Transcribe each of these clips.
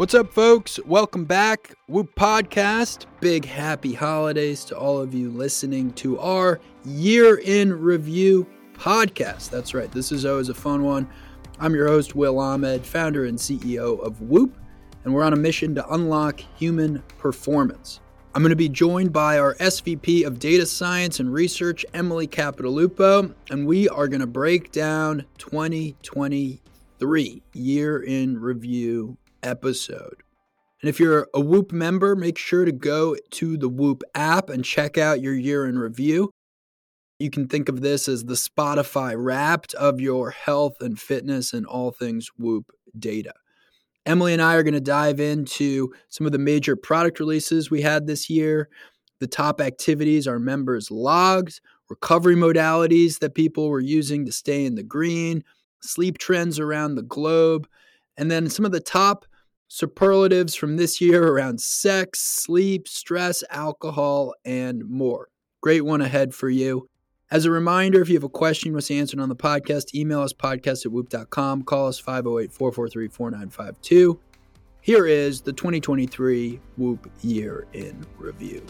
What's up, folks? Welcome back. Whoop Podcast. Big happy holidays to all of you listening to our year in review podcast. That's right. This is always a fun one. I'm your host, Will Ahmed, founder and CEO of Whoop, and we're on a mission to unlock human performance. I'm going to be joined by our SVP of Data Science and Research, Emily Capodilupo, and we are going to break down 2023 year in review episode. And if you're a Whoop member, make sure to go to the Whoop app and check out your year in review. You can think of this as the Spotify wrapped of your health and fitness and all things Whoop data. Emily and I are going to dive into some of the major product releases we had this year, the top activities our members logged, recovery modalities that people were using to stay in the green, sleep trends around the globe, and then some of the top superlatives from this year around sex, sleep, stress, alcohol, and more. Great one ahead for you. As a reminder, if you have a question want answered on the podcast, email us podcast at whoop.com, call us 508 443 4952. Here is the 2023 Whoop Year in Review.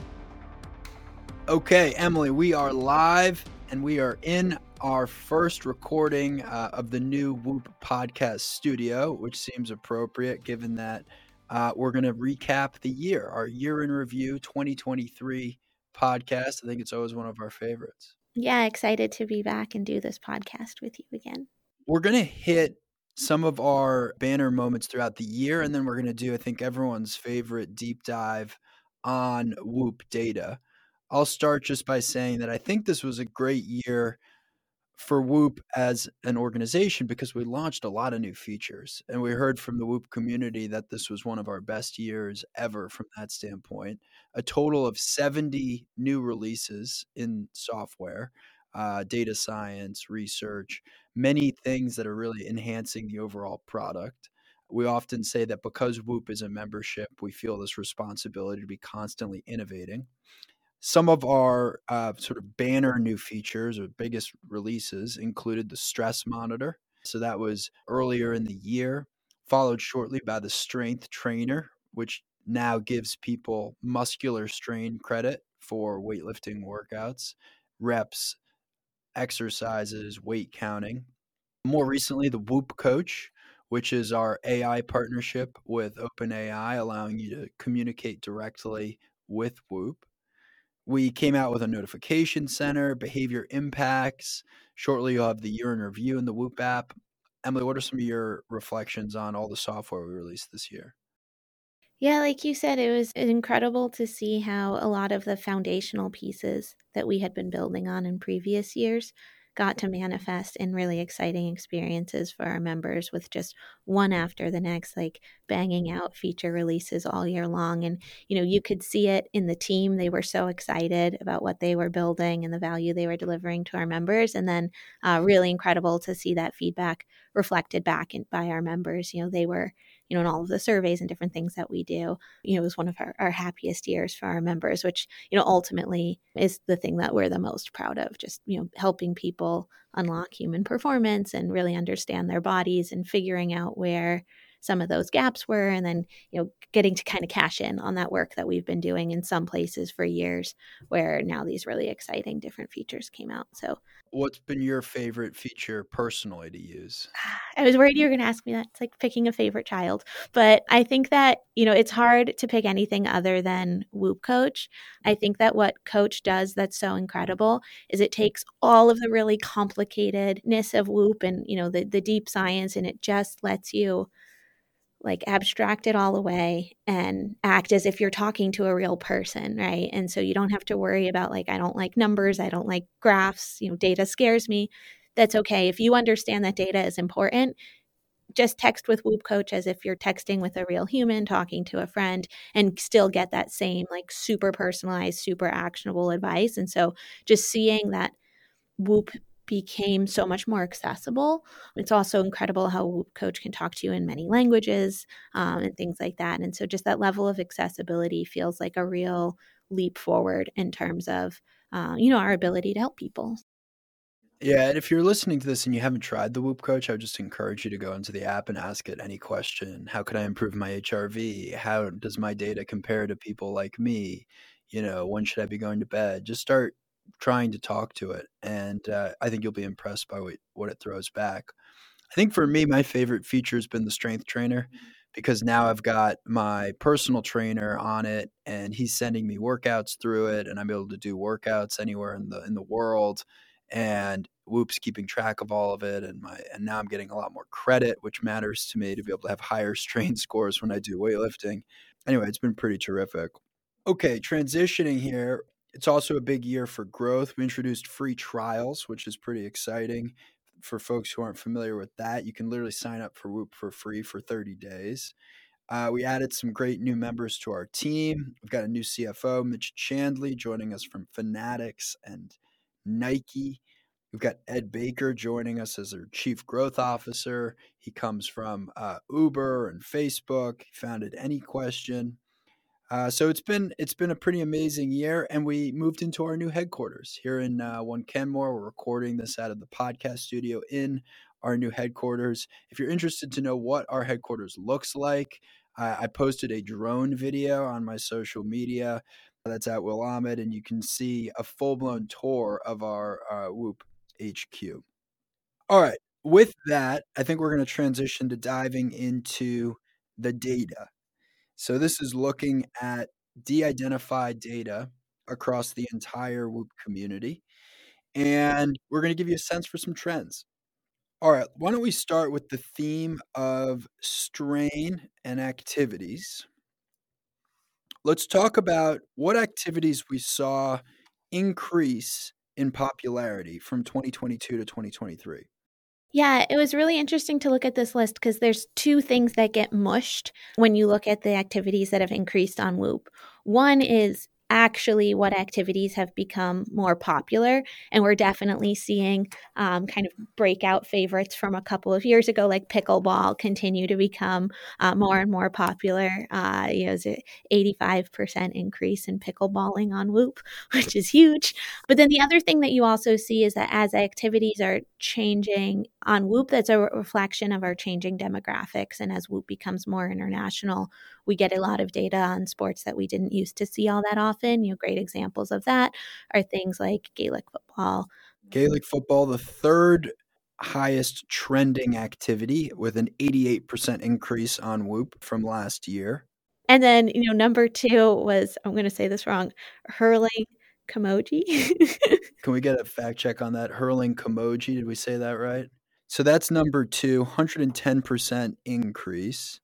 Okay, Emily, we are live and we are in our first recording uh, of the new Whoop podcast studio, which seems appropriate given that uh, we're going to recap the year, our year in review 2023 podcast. I think it's always one of our favorites. Yeah, excited to be back and do this podcast with you again. We're going to hit some of our banner moments throughout the year, and then we're going to do, I think, everyone's favorite deep dive on Whoop data. I'll start just by saying that I think this was a great year for Whoop as an organization because we launched a lot of new features. And we heard from the Whoop community that this was one of our best years ever from that standpoint. A total of 70 new releases in software, uh, data science, research, many things that are really enhancing the overall product. We often say that because Whoop is a membership, we feel this responsibility to be constantly innovating. Some of our uh, sort of banner new features or biggest releases included the stress monitor. So that was earlier in the year, followed shortly by the strength trainer, which now gives people muscular strain credit for weightlifting workouts, reps, exercises, weight counting. More recently, the Whoop Coach, which is our AI partnership with OpenAI, allowing you to communicate directly with Whoop. We came out with a notification center, behavior impacts. Shortly, you'll have the year in review in the Whoop app. Emily, what are some of your reflections on all the software we released this year? Yeah, like you said, it was incredible to see how a lot of the foundational pieces that we had been building on in previous years got to manifest in really exciting experiences for our members with just one after the next, like banging out feature releases all year long. And, you know, you could see it in the team. They were so excited about what they were building and the value they were delivering to our members. And then uh, really incredible to see that feedback reflected back in, by our members. You know, they were you know, in all of the surveys and different things that we do, you know, it was one of our, our happiest years for our members, which, you know, ultimately is the thing that we're the most proud of, just, you know, helping people unlock human performance and really understand their bodies and figuring out where some of those gaps were and then you know getting to kind of cash in on that work that we've been doing in some places for years where now these really exciting different features came out so what's been your favorite feature personally to use? I was worried you were going to ask me that it's like picking a favorite child but i think that you know it's hard to pick anything other than whoop coach. I think that what coach does that's so incredible is it takes all of the really complicatedness of whoop and you know the, the deep science and it just lets you like abstract it all away and act as if you're talking to a real person, right? And so you don't have to worry about like I don't like numbers, I don't like graphs, you know, data scares me. That's okay. If you understand that data is important, just text with Whoop Coach as if you're texting with a real human, talking to a friend, and still get that same like super personalized, super actionable advice. And so just seeing that Whoop became so much more accessible. It's also incredible how Whoop Coach can talk to you in many languages um, and things like that. And so, just that level of accessibility feels like a real leap forward in terms of, uh, you know, our ability to help people. Yeah, and if you're listening to this and you haven't tried the Whoop Coach, I would just encourage you to go into the app and ask it any question. How can I improve my HRV? How does my data compare to people like me? You know, when should I be going to bed? Just start trying to talk to it, and uh, I think you'll be impressed by what, what it throws back. I think for me, my favorite feature has been the strength trainer because now I've got my personal trainer on it and he's sending me workouts through it and I'm able to do workouts anywhere in the in the world and whoops keeping track of all of it and my and now I'm getting a lot more credit which matters to me to be able to have higher strain scores when I do weightlifting. Anyway, it's been pretty terrific. Okay, transitioning here. It's also a big year for growth. We introduced free trials, which is pretty exciting for folks who aren't familiar with that, you can literally sign up for Whoop for free for 30 days. Uh, we added some great new members to our team. We've got a new CFO, Mitch Chandley, joining us from Fanatics and Nike. We've got Ed Baker joining us as our chief growth officer. He comes from uh, Uber and Facebook. He founded AnyQuestion. Uh, so it's been it's been a pretty amazing year, and we moved into our new headquarters here in uh, One Kenmore. We're recording this out of the podcast studio in our new headquarters. If you're interested to know what our headquarters looks like, I posted a drone video on my social media. That's at Will Ahmed, and you can see a full blown tour of our uh, Whoop HQ. All right, with that, I think we're going to transition to diving into the data so this is looking at de-identified data across the entire Whoop community. And we're going to give you a sense for some trends. All right, why don't we start with the theme of strain and activities? Let's talk about what activities we saw increase in popularity from 2022 to 2023. Yeah, it was really interesting to look at this list because there's two things that get mushed when you look at the activities that have increased on Whoop. One is actually what activities have become more popular. And we're definitely seeing um, kind of breakout favorites from a couple of years ago, like pickleball, continue to become uh, more and more popular. Uh, you know, it's an 85% increase in pickleballing on Whoop, which is huge. But then the other thing that you also see is that as activities are changing on Whoop, that's a reflection of our changing demographics. And as Whoop becomes more international, we get a lot of data on sports that we didn't used to see all that often. You know, great examples of that are things like Gaelic football. Gaelic football, the third highest trending activity with an 88% increase on Whoop from last year. And then, you know, number two was, I'm going to say this wrong, hurling Camogie. Can we get a fact check on that? Hurling Camogie, did we say that right? So that's number two, 110% increase.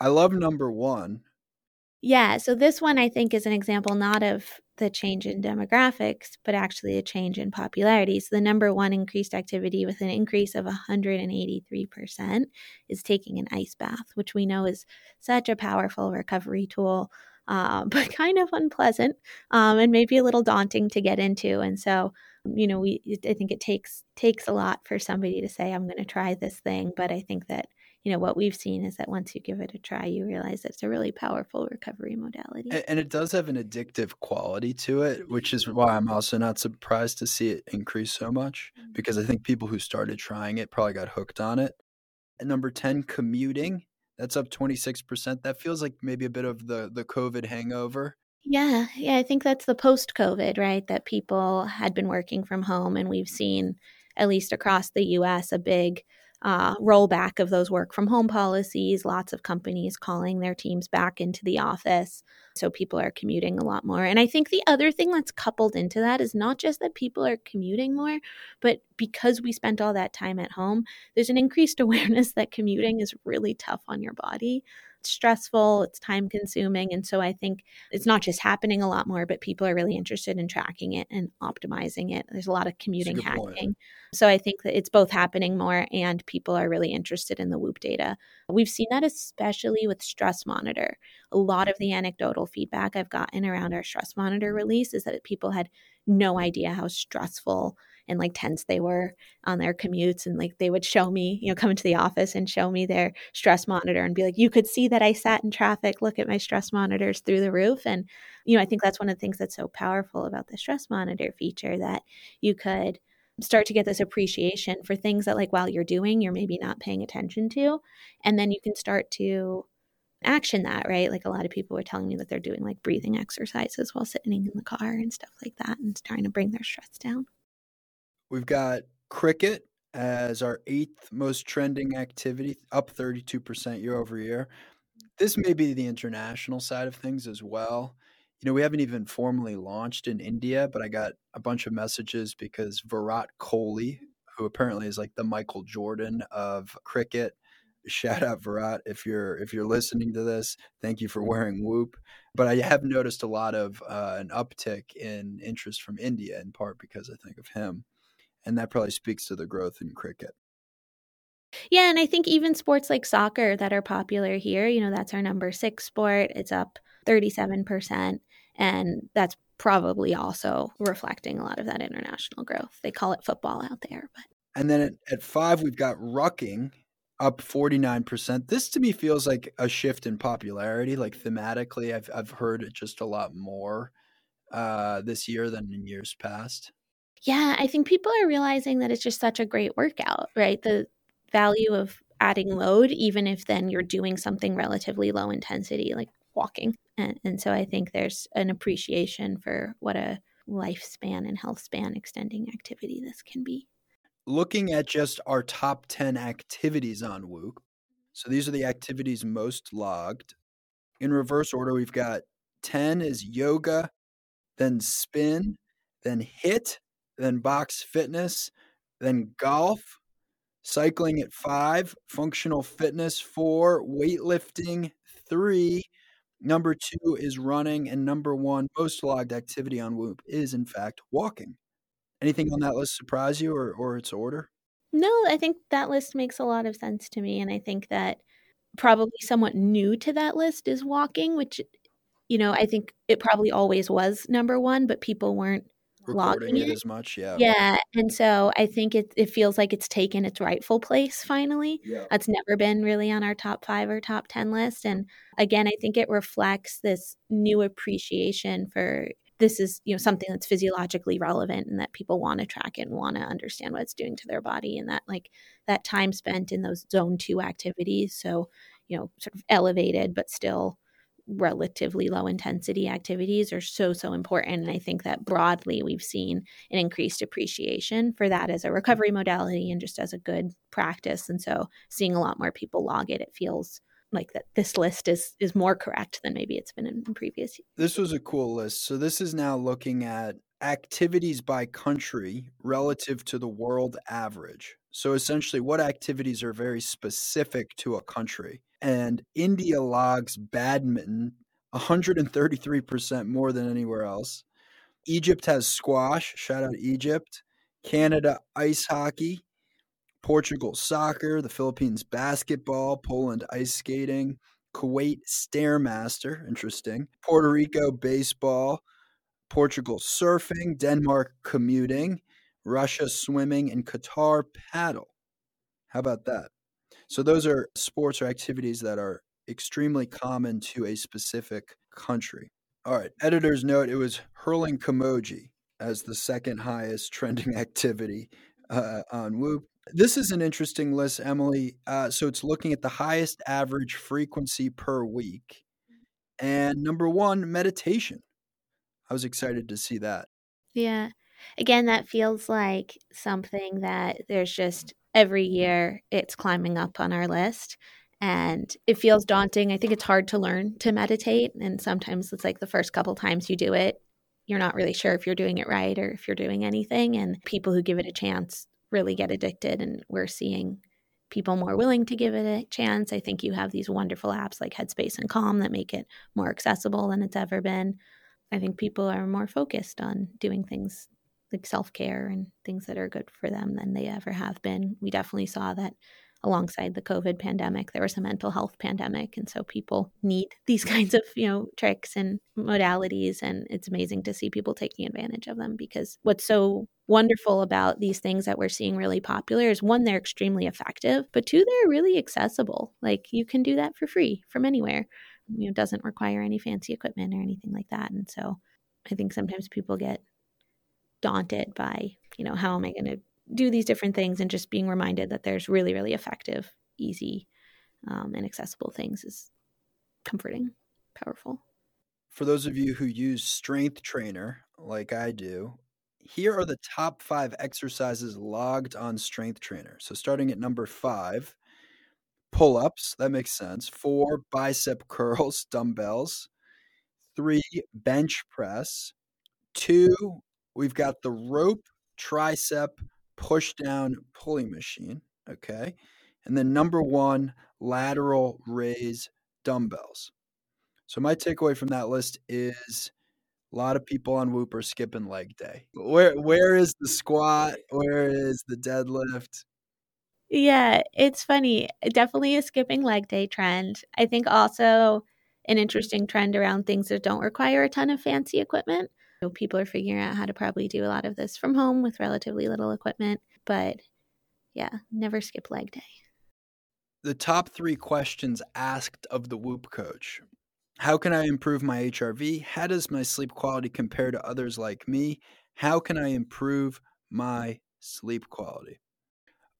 I love number one. Yeah. So this one I think is an example not of the change in demographics, but actually a change in popularity. So the number one increased activity with an increase of 183% is taking an ice bath, which we know is such a powerful recovery tool. Uh, but kind of unpleasant um, and maybe a little daunting to get into. And so, you know, we I think it takes takes a lot for somebody to say, "I'm going to try this thing." But I think that you know what we've seen is that once you give it a try you realize it's a really powerful recovery modality. And it does have an addictive quality to it which is why i'm also not surprised to see it increase so much mm-hmm. because i think people who started trying it probably got hooked on it. And number 10 commuting that's up 26% that feels like maybe a bit of the the covid hangover. Yeah yeah i think that's the post covid right that people had been working from home and we've seen at least across the us a big uh, rollback of those work from home policies, lots of companies calling their teams back into the office. So people are commuting a lot more. And I think the other thing that's coupled into that is not just that people are commuting more, but because we spent all that time at home, there's an increased awareness that commuting is really tough on your body stressful, it's time consuming. And so I think it's not just happening a lot more, but people are really interested in tracking it and optimizing it. There's a lot of commuting hacking. Point. So I think that it's both happening more and people are really interested in the Whoop data. We've seen that especially with Stress Monitor. A lot of the anecdotal feedback I've gotten around our Stress Monitor release is that people had no idea how stressful and like tense they were on their commutes and like they would show me you know come into the office and show me their stress monitor and be like you could see that i sat in traffic. Look at my stress monitors through the roof. And you know i think that's one of the things that's so powerful about the stress monitor feature that you could start to get this appreciation for things that like while you're doing you're maybe not paying attention to and then you can start to action that right? Like a lot of people were telling me that they're doing like breathing exercises while sitting in the car and stuff like that and trying to bring their stress down we've got cricket as our eighth most trending activity up 32% year over year this may be the international side of things as well you know, we haven't even formally launched in India, but I got a bunch of messages because Virat Kohli, who apparently is like the Michael Jordan of cricket, shout out Virat if you're if you're listening to this. Thank you for wearing Whoop. But I have noticed a lot of uh, an uptick in interest from India, in part because I think of him, and that probably speaks to the growth in cricket. Yeah, and I think even sports like soccer that are popular here, you know, that's our number six sport. It's up 37%. And that's probably also reflecting a lot of that international growth. They call it football out there. But And then at, at five, we've got rucking up 49%. This to me feels like a shift in popularity. Like thematically, I've, I've heard it just a lot more uh, this year than in years past. Yeah, I think people are realizing that it's just such a great workout, right? The value of adding load, even if then you're doing something relatively low intensity, like walking. And, and so I think there's an appreciation for what a lifespan and health span extending activity this can be. Looking at just our top 10 activities on Whoop. So these are the activities most logged. In reverse order, we've got 10 is yoga, then spin, then HIIT, then box fitness, then golf, cycling at five, functional fitness four, weightlifting three, Number two is running, and number one most logged activity on Whoop is, in fact, walking. Anything on that list surprise you or, or its order? No, I think that list makes a lot of sense to me. And I think that probably somewhat new to that list is walking, which, you know, I think it probably always was number one, but people weren't recording it, it, as much. Yeah. Yeah. And so I think it, it feels like it's taken its rightful place finally. Yeah. That's never been really on our top five or top 10 list. And again, I think it reflects this new appreciation for this is you know something that's physiologically relevant and that people want to track and want to understand what it's doing to their body and that like that time spent in those zone two activities so you know sort of elevated but still relatively low intensity activities are so so important and i think that broadly we've seen an increased appreciation for that as a recovery modality and just as a good practice and so seeing a lot more people log it it feels like that this list is is more correct than maybe it's been in, in previous years. This was a cool list. So this is now looking at activities by country relative to the world average. So essentially what activities are very specific to a country and India logs badminton 133% more than anywhere else. Egypt has squash, shout out Egypt. Canada ice hockey, Portugal soccer, the Philippines basketball, Poland ice skating, Kuwait stairmaster, interesting. Puerto Rico baseball, Portugal surfing, Denmark commuting, Russia swimming, and Qatar padel. How about that? So those are sports or activities that are extremely common to a specific country. All right, editor's note it was hurling Camogie as the second highest trending activity uh, on Whoop. This is an interesting list, Emily. Uh, so it's looking at the highest average frequency per week. And number one, meditation. I was excited to see that. Yeah. Again, that feels like something that there's just every year it's climbing up on our list and it feels daunting. I think it's hard to learn to meditate and sometimes it's like the first couple times you do it, you're not really sure if you're doing it right or if you're doing anything and people who give it a chance really get addicted and we're seeing people more willing to give it a chance. I think you have these wonderful apps like Headspace and Calm that make it more accessible than it's ever been. I think people are more focused on doing things like self care and things that are good for them than they ever have been. We definitely saw that alongside the COVID pandemic, there was a mental health pandemic. And so people need these kinds of, you know, tricks and modalities. And it's amazing to see people taking advantage of them because what's so wonderful about these things that we're seeing really popular is one, they're extremely effective, but two, they're really accessible. Like you can do that for free from anywhere. You know, doesn't require any fancy equipment or anything like that. And so I think sometimes people get daunted by, you know, how am I going to do these different things and just being reminded that there's really, really effective, easy, um, and accessible things is comforting, powerful. For those of you who use Strength Trainer like I do, here are the top five exercises logged on Strength Trainer. So starting at number five, pull ups. That makes sense. Four, bicep curls, dumbbells. Three, bench press. Two, we've got the rope tricep push down pulling machine. Okay. And then number one, lateral raise dumbbells. So my takeaway from that list is a lot of people on Whoop are skipping leg day. Where where is the squat? Where is the deadlift? Yeah, it's funny. Definitely a skipping leg day trend. I think also an interesting trend around things that don't require a ton of fancy equipment. People are figuring out how to probably do a lot of this from home with relatively little equipment. But yeah, never skip leg day. The top three questions asked of the Whoop coach how can I improve my HRV? How does my sleep quality compare to others like me? How can I improve my sleep quality?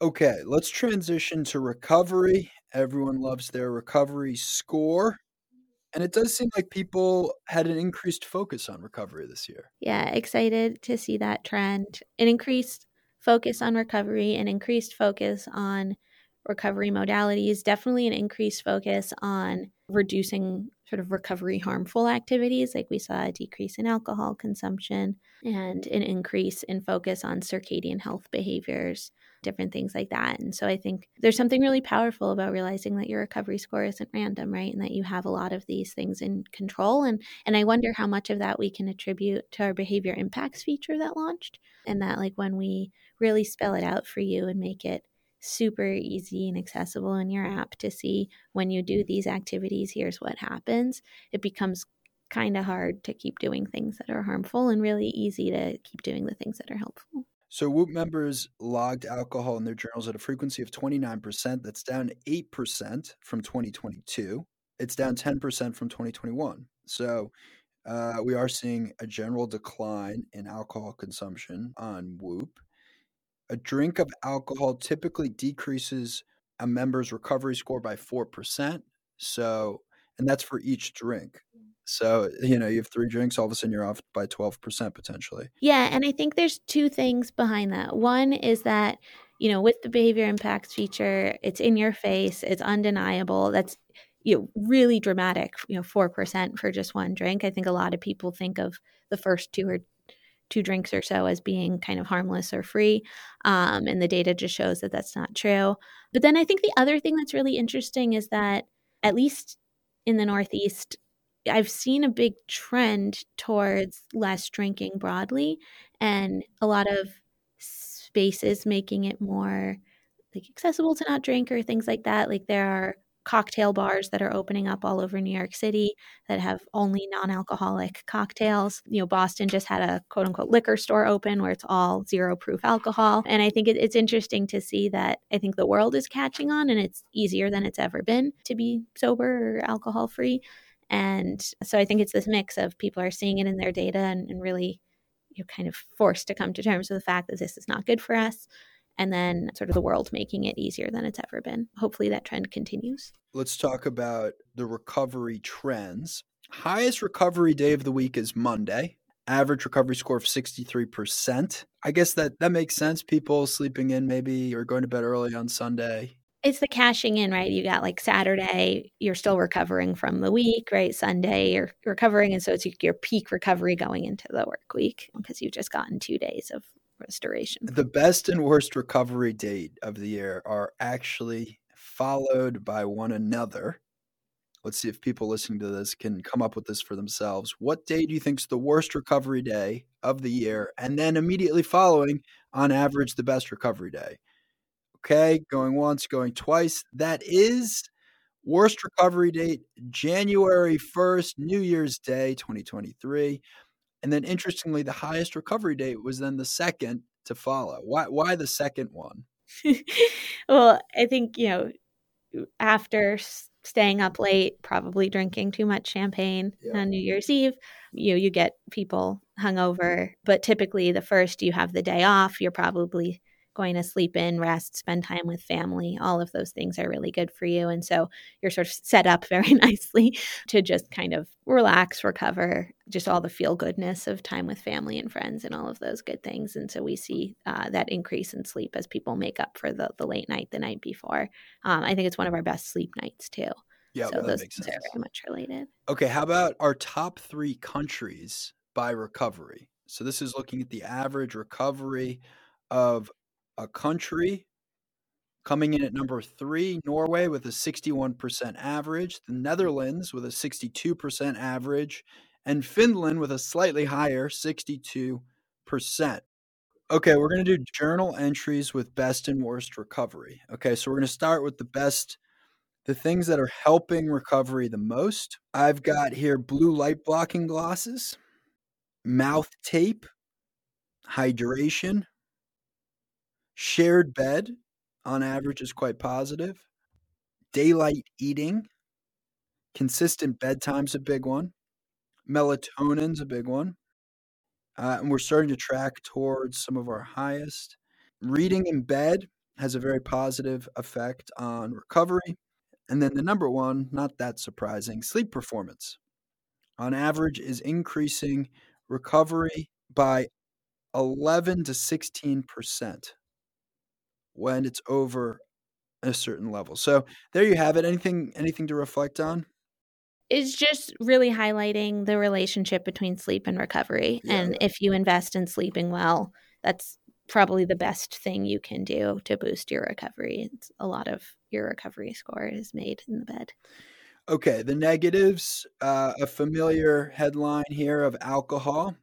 Okay, let's transition to recovery. Everyone loves their recovery score. And it does seem like people had an increased focus on recovery this year. Yeah, excited to see that trend. An increased focus on recovery, an increased focus on recovery modalities, definitely an increased focus on reducing sort of recovery harmful activities, like we saw a decrease in alcohol consumption and an increase in focus on circadian health behaviors, different things like that. And so I think there's something really powerful about realizing that your recovery score isn't random, right? And that you have a lot of these things in control. And and I wonder how much of that we can attribute to our behavior impacts feature that launched. And that like when we really spell it out for you and make it super easy and accessible in your app to see when you do these activities, here's what happens. It becomes kind of hard to keep doing things that are harmful and really easy to keep doing the things that are helpful. So Whoop members logged alcohol in their journals at a frequency of 29%. That's down 8% from 2022. It's down 10% from 2021. So uh, we are seeing a general decline in alcohol consumption on Whoop a drink of alcohol typically decreases a member's recovery score by 4%. So, and that's for each drink. So, you know, you have three drinks, all of a sudden you're off by 12% potentially. Yeah. And I think there's two things behind that. One is that, you know, with the behavior impacts feature, it's in your face, it's undeniable. That's, you know, really dramatic, you know, 4% for just one drink. I think a lot of people think of the first two or two drinks or so as being kind of harmless or free. Um, and the data just shows that that's not true. But then I think the other thing that's really interesting is that, at least in the Northeast, I've seen a big trend towards less drinking broadly and a lot of spaces making it more like accessible to not drink or things like that. Like there are cocktail bars that are opening up all over New York City that have only non alcoholic cocktails. You know, Boston just had a quote unquote liquor store open where it's all zero proof alcohol. And I think it, it's interesting to see that I think the world is catching on and it's easier than it's ever been to be sober or alcohol free. And so I think it's this mix of people are seeing it in their data and, and really you know, kind of forced to come to terms with the fact that this is not good for us and then sort of the world making it easier than it's ever been. Hopefully that trend continues. Let's talk about the recovery trends. Highest recovery day of the week is Monday. Average recovery score of 63%. I guess that that makes sense. People sleeping in maybe or going to bed early on Sunday. It's the cashing in, right? You got like Saturday, you're still recovering from the week, right? Sunday, you're recovering. And so it's your peak recovery going into the work week because you've just gotten two days of restoration. The best and worst recovery date of the year are actually followed by one another. Let's see if people listening to this can come up with this for themselves. What day do you think is the worst recovery day of the year? And then immediately following, on average, the best recovery day. Okay, going once, going twice. That is worst recovery date, January 1st, New Year's Day, 2023. And then interestingly, the highest recovery date was then the second to follow. Why why the second one? well, I think, you know, after staying up late, probably drinking too much champagne yeah. on New Year's Eve. You you get people hungover, but typically the first you have the day off, you're probably going to sleep in, rest, spend time with family. All of those things are really good for you. And so you're sort of set up very nicely to just kind of relax, recover, just all the feel goodness of time with family and friends and all of those good things. And so we see uh, that increase in sleep as people make up for the, the late night the night before. Um, I think it's one of our best sleep nights too. Yeah, so those things are very much related. Okay, how about our top three countries by recovery? So this is looking at the average recovery of a country coming in at number three, Norway with a 61% average, the Netherlands with a 62% average, and Finland with a slightly higher 62%. Okay, we're going to do journal entries with best and worst recovery. Okay, so we're going to start with the best, the things that are helping recovery the most. I've got here blue light blocking glasses, mouth tape, hydration, Shared bed, on average, is quite positive. Daylight eating, consistent bedtime's a big one. Melatonin's a big one. Uh, and we're starting to track towards some of our highest. Reading in bed has a very positive effect on recovery. And then the number one, not that surprising, sleep performance on average is increasing recovery by 11 to 16 percent when it's over a certain level. So there you have it. Anything anything to reflect on? It's just really highlighting the relationship between sleep and recovery. Yeah. And if you invest in sleeping well, that's probably the best thing you can do to boost your recovery. It's a lot of your recovery score is made in the bed. Okay, the negatives, uh, a familiar headline here of alcohol.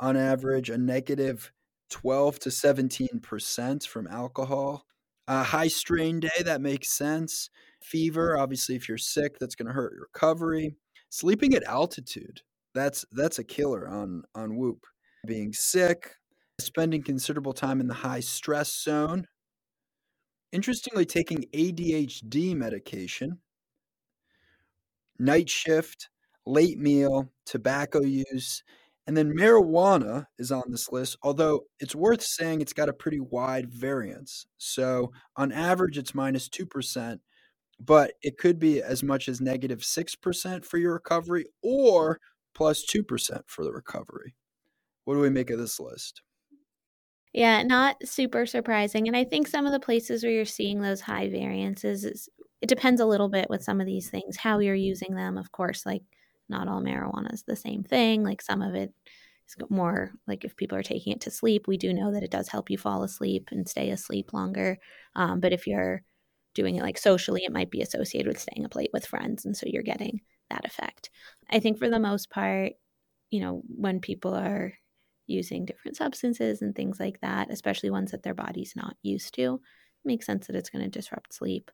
On average, a negative 12 to 17% from alcohol. A high strain day, that makes sense. Fever, mm-hmm. obviously, if you're sick, that's going to hurt your recovery. Sleeping at altitude, that's that's a killer on on Whoop. Being sick, spending considerable time in the high stress zone. Interestingly, taking ADHD medication, night shift, late meal, tobacco use, and then marijuana is on this list, although it's worth saying it's got a pretty wide variance. So on average, it's minus 2%, but it could be as much as negative 6% for your recovery or plus 2% for the recovery. What do we make of this list? Yeah, not super surprising. And I think some of the places where you're seeing those high variances is it depends a little bit with some of these things, how you're using them, of course, like not all marijuana is the same thing. Like some of it is more like if people are taking it to sleep, we do know that it does help you fall asleep and stay asleep longer. Um, but if you're doing it like socially, it might be associated with staying up late with friends. And so you're getting that effect. I think for the most part, you know, when people are using different substances and things like that, especially ones that their body's not used to, makes sense that it's going to disrupt sleep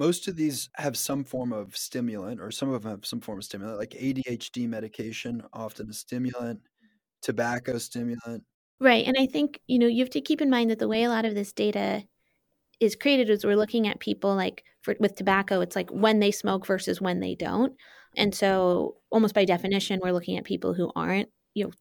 most of these have some form of stimulant or some of them have some form of stimulant like adhd medication often a stimulant tobacco stimulant. Right and i think you know you have to keep in mind that the way a lot of this data is created is we're looking at people like for, with tobacco it's like when they smoke versus when they don't and so almost by definition we're looking at people who aren't you know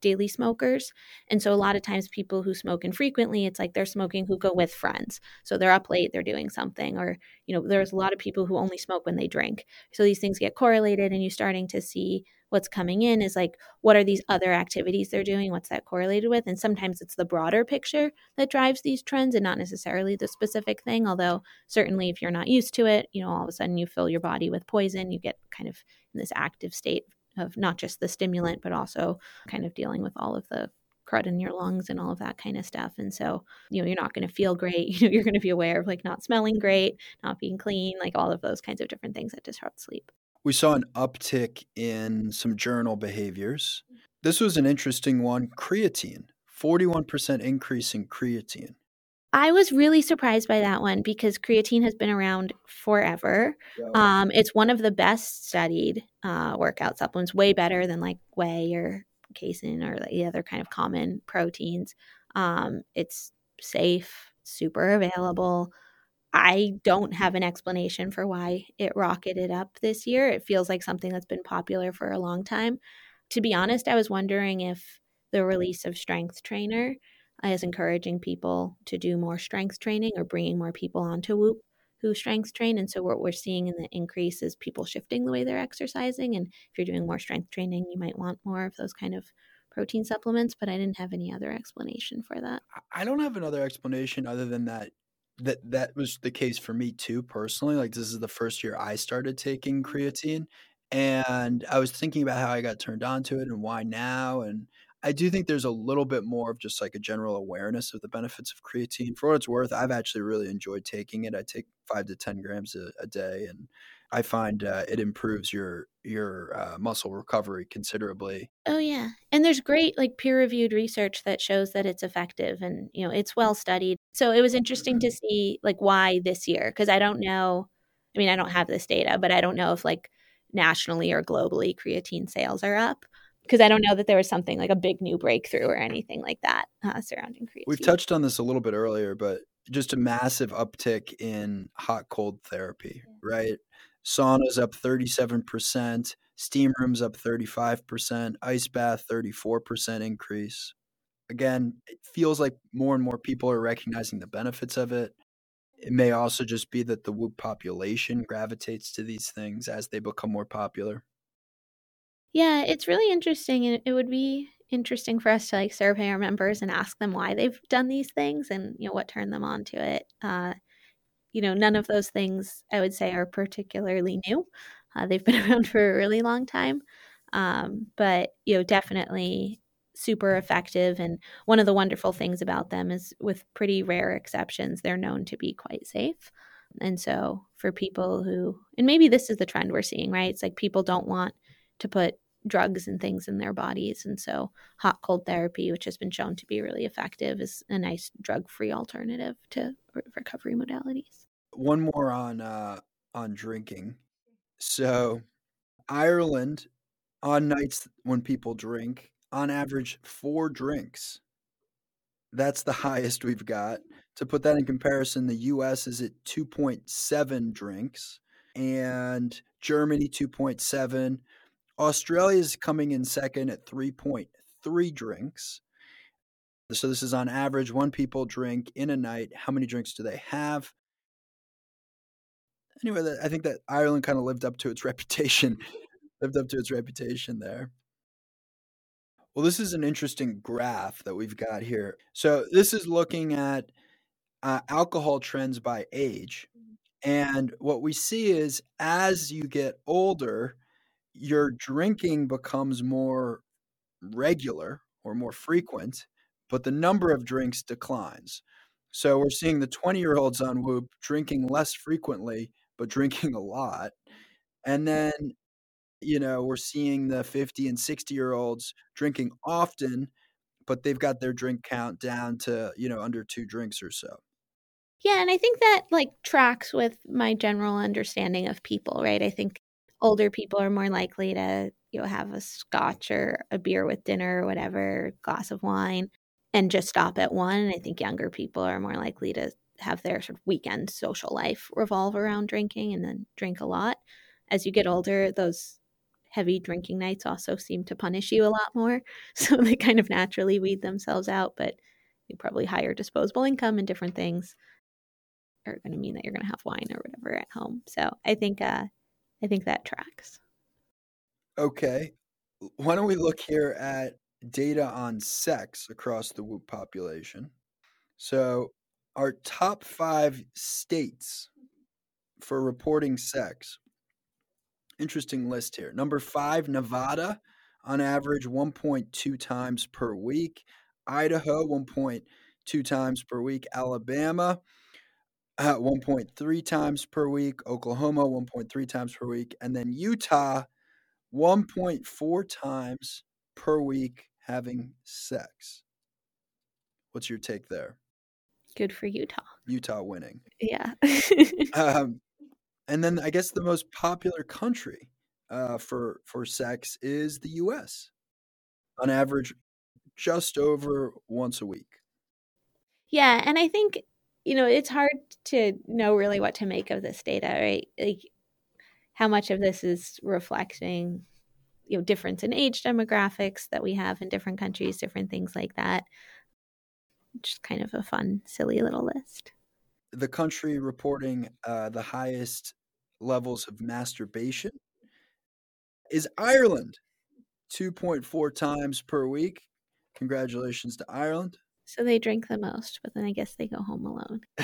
daily smokers. And so a lot of times people who smoke infrequently, it's like they're smoking who go with friends. So they're up late, they're doing something, or, you know, there's a lot of people who only smoke when they drink. So these things get correlated and you're starting to see what's coming in is like, what are these other activities they're doing? What's that correlated with? And sometimes it's the broader picture that drives these trends and not necessarily the specific thing. Although, certainly, if you're not used to it, you know, all of a sudden you fill your body with poison, you get kind of in this active state of not just the stimulant, but also kind of dealing with all of the crud in your lungs and all of that kind of stuff. And so, you know, you're not going to feel great. You know, you're going to be aware of like not smelling great, not being clean, like all of those kinds of different things that disrupt sleep. We saw an uptick in some journal behaviors. This was an interesting one creatine, 41% increase in creatine. I was really surprised by that one because creatine has been around forever. Um, it's one of the best studied uh, workout supplements, way better than like whey or casein or the other kind of common proteins. Um, it's safe, super available. I don't have an explanation for why it rocketed up this year. It feels like something that's been popular for a long time. To be honest, I was wondering if the release of Strength Trainer is encouraging people to do more strength training or bringing more people onto Whoop who strength train. And so what we're seeing in the increase is people shifting the way they're exercising. And if you're doing more strength training, you might want more of those kind of protein supplements. But I didn't have any other explanation for that. I don't have another explanation other than that that that was the case for me too personally like this is the first year i started taking mm-hmm. creatine and i was thinking about how i got turned on to it and why now and I do think there's a little bit more of just like a general awareness of the benefits of creatine. For what it's worth, I've actually really enjoyed taking it. I take five to ten grams a, a day, and I find uh, it improves your your uh, muscle recovery considerably. Oh yeah, and there's great like peer reviewed research that shows that it's effective, and you know it's well studied. So it was interesting to mm-hmm. see like why this year because I don't know. I mean, I don't have this data, but I don't know if like nationally or globally creatine sales are up because I don't know that there was something like a big new breakthrough or anything like that uh, surrounding creatine. We've touched on this a little bit earlier, but just a massive uptick in hot cold therapy, right? Saunas up 37%, steam rooms up 35%, ice bath 34% increase. Again, it feels like more and more people are recognizing the benefits of it. It may also just be that the Whoop population gravitates to these things as they become more popular. Yeah, it's really interesting, and it would be interesting for us to like survey our members and ask them why they've done these things and you know what turned them on to it. Uh, you know, none of those things I would say are particularly new. Uh, they've been around for a really long time, um, but you know, definitely super effective. And one of the wonderful things about them is, with pretty rare exceptions, they're known to be quite safe. And so, for people who, and maybe this is the trend we're seeing, right? It's like people don't want to put drugs and things in their bodies. And so, hot cold therapy, which has been shown to be really effective, is a nice drug free alternative to recovery modalities. One more on uh, on drinking. So, Ireland, on nights when people drink, on average, four drinks. That's the highest we've got. To put that in comparison, the US is at 2.7 drinks and Germany 2.7, Australia is coming in second at 3.3 drinks. So this is on average one people drink in a night. How many drinks do they have? Anyway, I think that Ireland kind of lived up to its reputation, lived up to its reputation there. Well, this is an interesting graph that we've got here. So this is looking at uh, alcohol trends by age. And what we see is as you get older, your drinking becomes more regular or more frequent, but the number of drinks declines. So we're seeing the 20 year olds on Whoop drinking less frequently, but drinking a lot. And then, you know, we're seeing the 50 and 60 year olds drinking often, but they've got their drink count down to, you know, under two drinks or so. Yeah, and I think that like tracks with my general understanding of people, right? I think older people are more likely to you know have a scotch or a beer with dinner or whatever glass of wine and just stop at one. I think younger people are more likely to have their sort of weekend social life revolve around drinking and then drink a lot. As you get older those heavy drinking nights also seem to punish you a lot more. So they kind of naturally weed themselves out but you probably higher disposable income and different things are going to mean that you're going to have wine or whatever at home. So i think uh I think that tracks. Okay. Why don't we look here at data on sex across the Whoop population? So, our top five states for reporting sex. Interesting list here. Number five, Nevada, on average 1.2 times per week. Idaho, 1.2 times per week. Alabama, uh, 1.3 times per week, Oklahoma 1.3 times per week, and then Utah 1.4 times per week having sex. What's your take there? Good for Utah. Utah winning. Yeah. um, and then I guess the most popular country uh, for for sex is the U.S. On average, just over once a week. Yeah, and I think you know, it's hard to know really what to make of this data, right? Like how much of this is reflecting you know difference in age demographics that we have in different countries different things like that. Just kind of a fun silly little list. The country reporting uh, the highest levels of masturbation is ireland. 2.4 times per week. Congratulations to ireland so they drink the most but then i guess they go home alone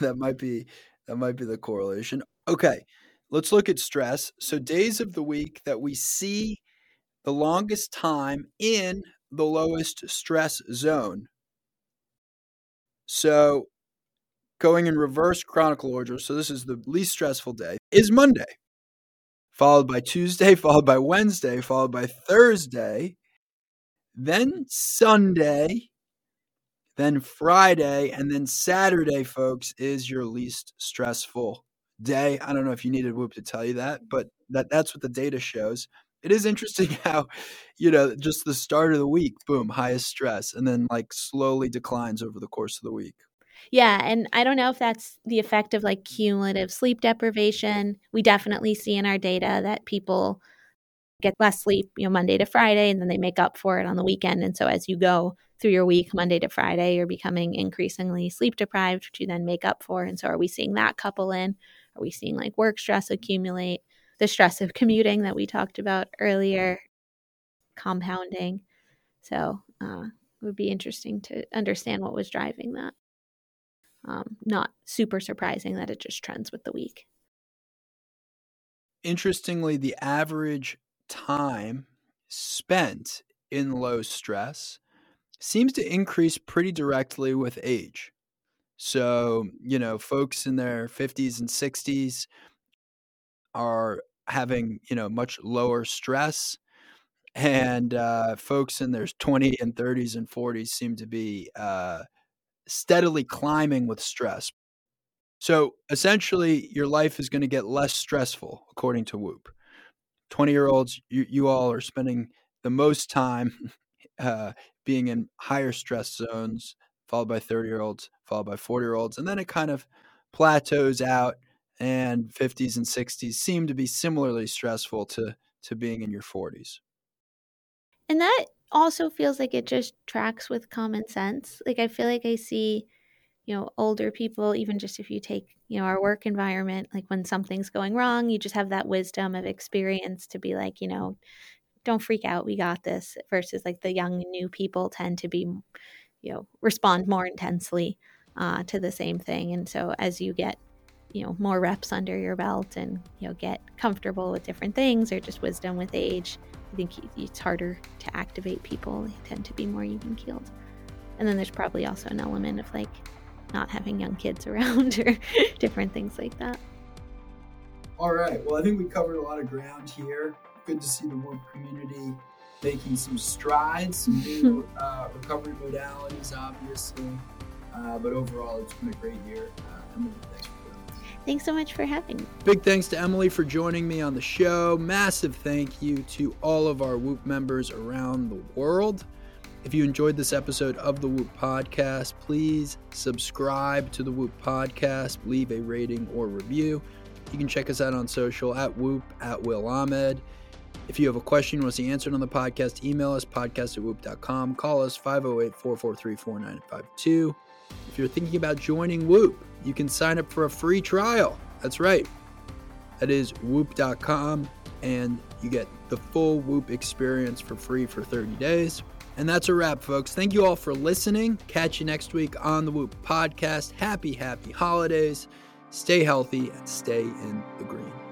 that might be that might be the correlation okay Let's look at stress. So, days of the week that we see the longest time in the lowest stress zone. So, going in reverse chronicle order, so this is the least stressful day, is Monday, followed by Tuesday, followed by Wednesday, followed by Thursday, then Sunday, then Friday, and then Saturday, folks, is your least stressful day. I don't know if you needed Whoop to tell you that, but that that's what the data shows. It is interesting how, you know, just the start of the week, boom, highest stress, and then like slowly declines over the course of the week. Yeah, and I don't know if that's the effect of like cumulative sleep deprivation. We definitely see in our data that people get less sleep, you know, Monday to Friday, and then they make up for it on the weekend. And so as you go through your week, Monday to Friday, you're becoming increasingly sleep deprived, which you then make up for. And so are we seeing that couple in? Are we seeing like work stress accumulate? The stress of commuting that we talked about earlier, compounding. So uh, it would be interesting to understand what was driving that. Um, not super surprising that it just trends with the week. Interestingly, the average time spent in low stress seems to increase pretty directly with age. So, you know, folks in their 50s and 60s are having, you know, much lower stress. And uh, folks in their 20s and 30s and 40s seem to be uh, steadily climbing with stress. So essentially, your life is going to get less stressful, according to Whoop. 20 year olds, you, you all are spending the most time uh, being in higher stress zones followed by 30 year olds, followed by 40 year olds. And then it kind of plateaus out, and 50s and 60s seem to be similarly stressful to, to being in your 40s. And that also feels like it just tracks with common sense. Like, I feel like I see, you know, older people, even just if you take, you know, our work environment, like when something's going wrong, you just have that wisdom of experience to be like, you know, don't freak out, we got this, versus like the young new people tend to be you know respond more intensely uh, to the same thing. And so as you get you know more reps under your belt and you know get comfortable with different things or just wisdom with age i think it's harder to activate people. They tend to be more even keeled and then there's probably also an element of like not having young kids around or different things like that all right well i think we covered a lot of ground here good to see the Whoop community making some strides, some new uh, recovery modalities, obviously. Uh, but overall, it's been a great year. Uh, Emily, thanks for Thanks so much for having me. Big thanks to Emily for joining me on the show. Massive thank you to all of our Whoop members around the world. If you enjoyed this episode of the Whoop Podcast, please subscribe to the Whoop Podcast, leave a rating or review. You can check us out on social at Whoop, at Will Ahmed. If you have a question you want to see answered on the podcast, email us podcast at whoop.com. Call us 508 443 4952. If you're thinking about joining Whoop, you can sign up for a free trial. That's right. That is whoop.com, and you get the full Whoop experience for free for 30 days. And that's a wrap, folks. Thank you all for listening. Catch you next week on the Whoop podcast. Happy, happy holidays. Stay healthy and stay in the green.